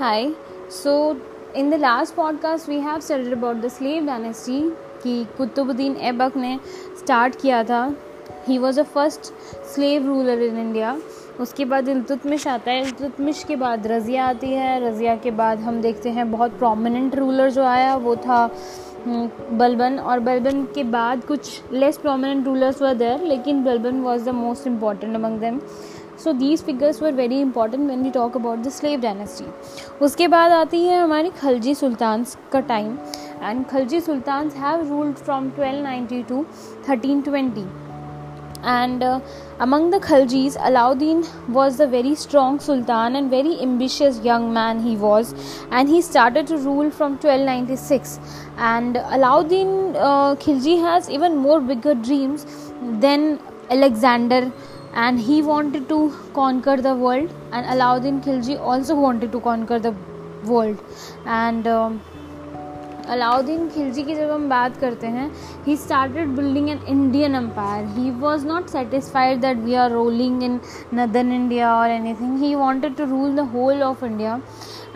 Hi. So, in the last podcast, we have studied about the slave dynasty कि कुतुबुद्दीन ऐबक ने start किया था। He was a first slave ruler in India उसके बाद इल्तुतमिश आता है। इल्तुतमिश के बाद रज़िया आती है। रज़िया के बाद हम देखते हैं बहुत प्रोमिनेंट रूलर जो आया वो था बलबन। और बलबन के बाद कुछ less prominent rulers were there लेकिन Balban was the most important among them So these figures were very important when we talk about the slave dynasty उसके बाद आती है हमारी खलजी सुल्तान का time and Khalji Sultan have ruled from twelve ninety to thirteen twenty and uh, among the Khaljis, Alauddin was a very strong sultan and very ambitious young man he was, and he started to rule from 1296. And Alauddin uh, Khilji has even more bigger dreams than Alexander and he wanted to conquer the world and Alauddin Khilji also wanted to conquer the world. And um, Alauddin Khilji की जब हम बात करते हैं he started building an Indian empire he was not satisfied that we are rolling in northern India और anything he wanted to rule the whole of India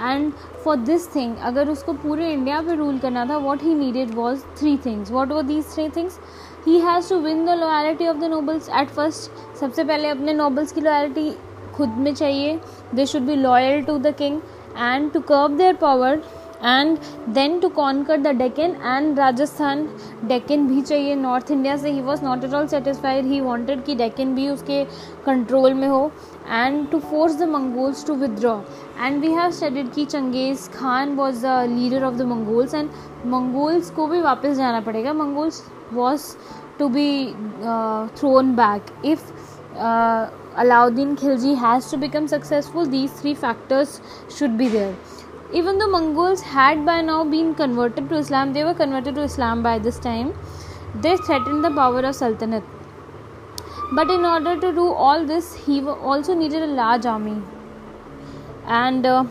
and for this thing अगर उसको पूरे इंडिया पे rule करना था what he needed was three things what were these three things he has to win the loyalty of the nobles at first सबसे पहले अपने nobles की लॉयल्टी खुद में चाहिए. They should be loyal to the king and to curb their power and then to conquer the Deccan and Rajasthan Deccan भी चाहिए. North India से he was not at all satisfied he wanted कि डेकन भी उसके control में हो and to force the Mongols to withdraw and we have studied कि Genghis Khan was the leader of the Mongols and Mongols को भी वापस जाना पड़ेगा. Mongols was to be uh, thrown back. If uh, Alauddin Khilji has to become successful these three factors should be there. Even the Mongols had by now been converted to Islam they were converted to Islam by this time they threatened the power of Sultanate. But in order to do all this he also needed a large army. And uh,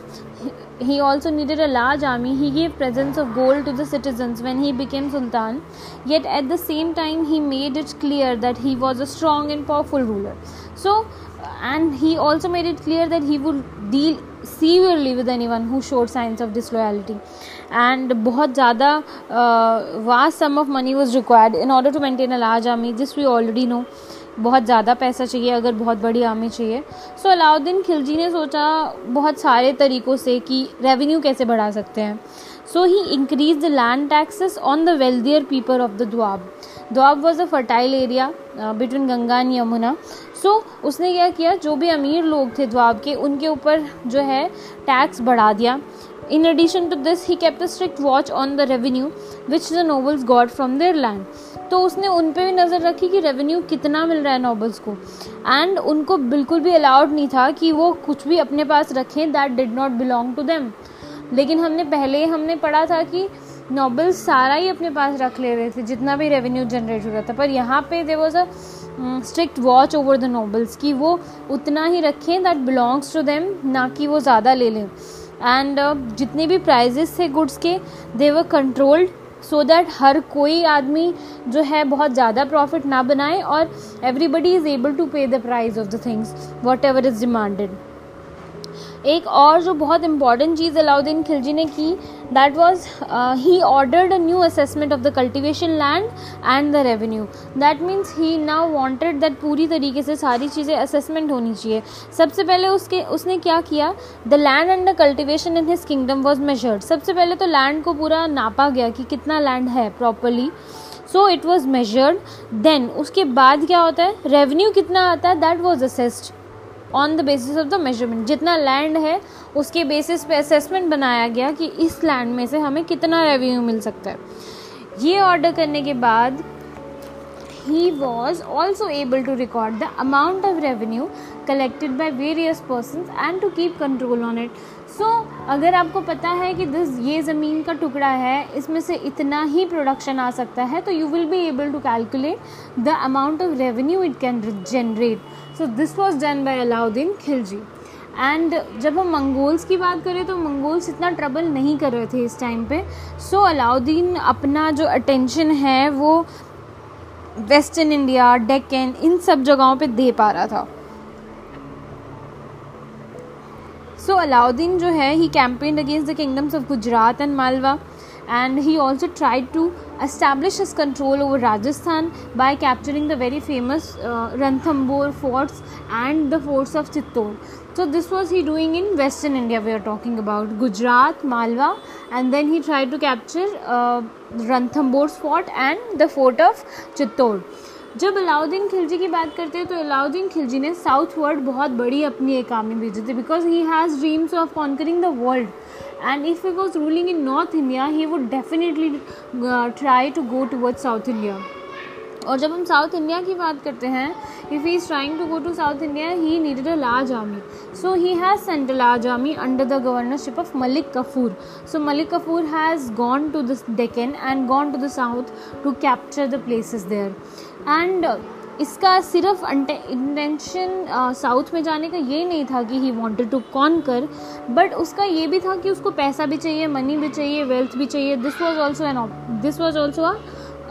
he also needed a large army. He gave presents of gold to the citizens when he became Sultan. Yet at the same time, he made it clear that he was a strong and powerful ruler. So, and he also made it clear that he would deal severely with anyone who showed signs of disloyalty. And बहुत ज़्यादा uh, vast sum of money was required in order to maintain a large army. This we already know. बहुत ज़्यादा पैसा चाहिए अगर बहुत बड़ी army चाहिए। सो अलाउद्दीन खिलजी ने सोचा बहुत सारे तरीक़ों से कि रेवेन्यू कैसे बढ़ा सकते हैं। So he increase the land taxes on the wealthier people of the Doab Doab was a fertile area between Ganga and Yamuna so उसने क्या किया जो भी अमीर लोग थे द्वाब के उनके ऊपर जो है टैक्स बढ़ा दिया। Addition to this, he kept a strict watch on the revenue which the nobles got from their land. तो उसने उन पर भी नज़र रखी कि रेवेन्यू कितना मिल रहा है नॉबल्स को। एंड उनको बिल्कुल भी अलाउड नहीं था कि वो कुछ भी अपने पास रखें that did not belong to them लेकिन हमने पहले हमने पढ़ा था कि नॉबल्स सारा ही अपने पास रख ले रहे थे जितना भी रेवेन्यू जनरेट हो रहा था। पर यहाँ पे they was a strict watch over the nobles कि वो उतना ही रखें दैट बिलोंग्स टू देम ना कि वो ज़्यादा ले लें। एंड uh, जितने भी प्राइजेस थे गुड्स के दे वर कंट्रोल्ड सो दैट हर कोई आदमी जो है बहुत ज़्यादा प्रॉफिट ना बनाए और everybody is able to pay the price of the things whatever is demanded एक और जो बहुत इंपॉर्टेंट चीज़ अलाउद्दीन खिलजी ने की that was he ordered a new assessment of the cultivation land and the revenue that means he now wanted that पूरी तरीके से सारी चीज़ें असेसमेंट होनी चाहिए। सबसे पहले उसके, उसने क्या किया? The land and the cultivation in his kingdom was measured सबसे पहले तो लैंड को पूरा नापा गया कि कितना लैंड है properly so it was measured then उसके बाद क्या होता है? रेवेन्यू कितना आता है? That was assessed on the basis of the measurement जितना लैंड है, उसके बेसिस पे असेसमेंट बनाया गया कि इस लैंड में से हमें कितना रेवेन्यू मिल सकता है। ये ऑर्डर करने के बाद he was also able to record the amount of revenue collected by various persons and to keep control on it. So so, अगर आपको पता है कि दिस ये ज़मीन का टुकड़ा है इसमें से इतना ही प्रोडक्शन आ सकता है तो you will be able to calculate the amount of revenue it can generate so this was done by Alauddin Khilji and जब हम मंगोल्स की बात करें तो मंगोल्स इतना ट्रबल नहीं कर रहे थे इस टाइम पे। सो so, अलाउद्दीन अपना जो अटेंशन है वो वेस्टर्न इंडिया, डेक्कन, इन सब जगहों पे दे पा रहा था। सो अलाउद्दीन जो है he campaign against the kingdoms of Gujarat and Malwa and he also tried to establish his control over Rajasthan by capturing the very famous Ranthambore forts and the forts of Chittor So this was he doing in Western India. We are talking about Gujarat, Malwa, and then he tried to capture uh, Ranthambore fort and the fort of Chittor. जब अलाउद्दीन खिलजी की बात करते हैं तो अलाउद्दीन खिलजी ने south world बहुत बड़ी अपनी एक आर्मी भेजी थी because he has dreams of conquering the world and if he was ruling in north India he would definitely try to go toward south India और जब हम साउथ इंडिया की बात करते हैं if he is trying to go to south India he needed a large army so he has sent large army under the governorship of Malik Kafur so Malik Kafur has gone to the Deccan and gone to the south to capture the places there and इसका सिर्फ़ intention south में जाने का ये नहीं था कि he wanted to cone कर बट उसका ये भी था कि उसको पैसा भी चाहिए मनी भी चाहिए वेल्थ भी चाहिए this was also an this was also a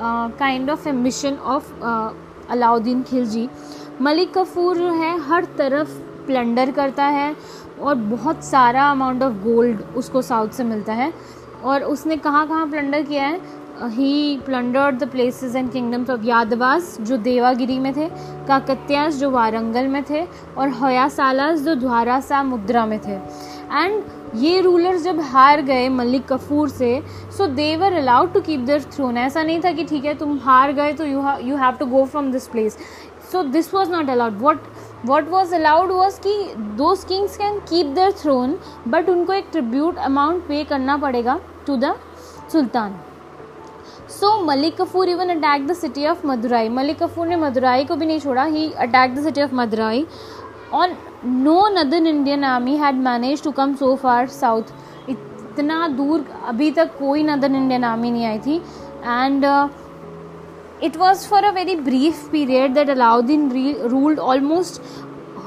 kind of ambition of Alauddin Khilji. Malik Kafur जो है, हर तरफ़ प्लंडर करता है और बहुत सारा अमाउंट ऑफ़ गोल्ड उसको साउथ से मिलता है। और उसने कहाँ कहाँ प्लंडर किया है? He plundered the places and kingdoms of Yadavas जो देवागिरी में थे काकत्यास जो वारंगल में थे, और हयासालास जो द्वारासा मुद्रा में थे। एंड ये रूलर्स जब हार गए मलिक कफूर से so they were allowed to keep their throne ऐसा नहीं था कि ठीक है, तुम हार गए तो you you have to go from this place so this was not allowed what what was allowed was कि those kings can keep their throne but उनको एक ट्रिब्यूट अमाउंट पे करना पड़ेगा to the sultan so Malik Kafur even attack the city of Madurai Malik Kafur ने मदुराई को भी नहीं छोड़ा. He attack the city of Madurai on no northern Indian army had managed to come so far south इतना दूर अभी तक कोई नदन इंडियन आर्मी नहीं आई थी। And it was for a very brief period that Alauddin re- ruled almost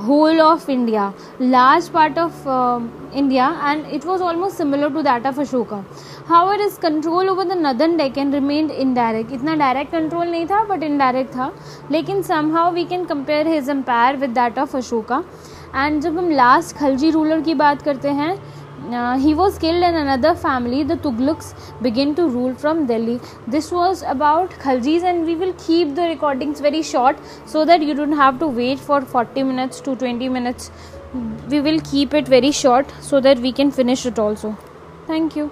whole of India, large part of uh, India, and it was almost similar to that of Ashoka. However, his control over the northern Deccan remained indirect. इतना direct control नहीं था, but indirect था. लेकिन somehow we can compare his empire with that of Ashoka. And जब हम last Khalji ruler की बात करते हैं uh, he was killed in another family. The Tughlaqs began to rule from Delhi. This was about Khaljis, and we will keep the recordings very short so that you don't have to wait for 40 minutes to 20 minutes. We will keep it very short so that we can finish it also. Thank you.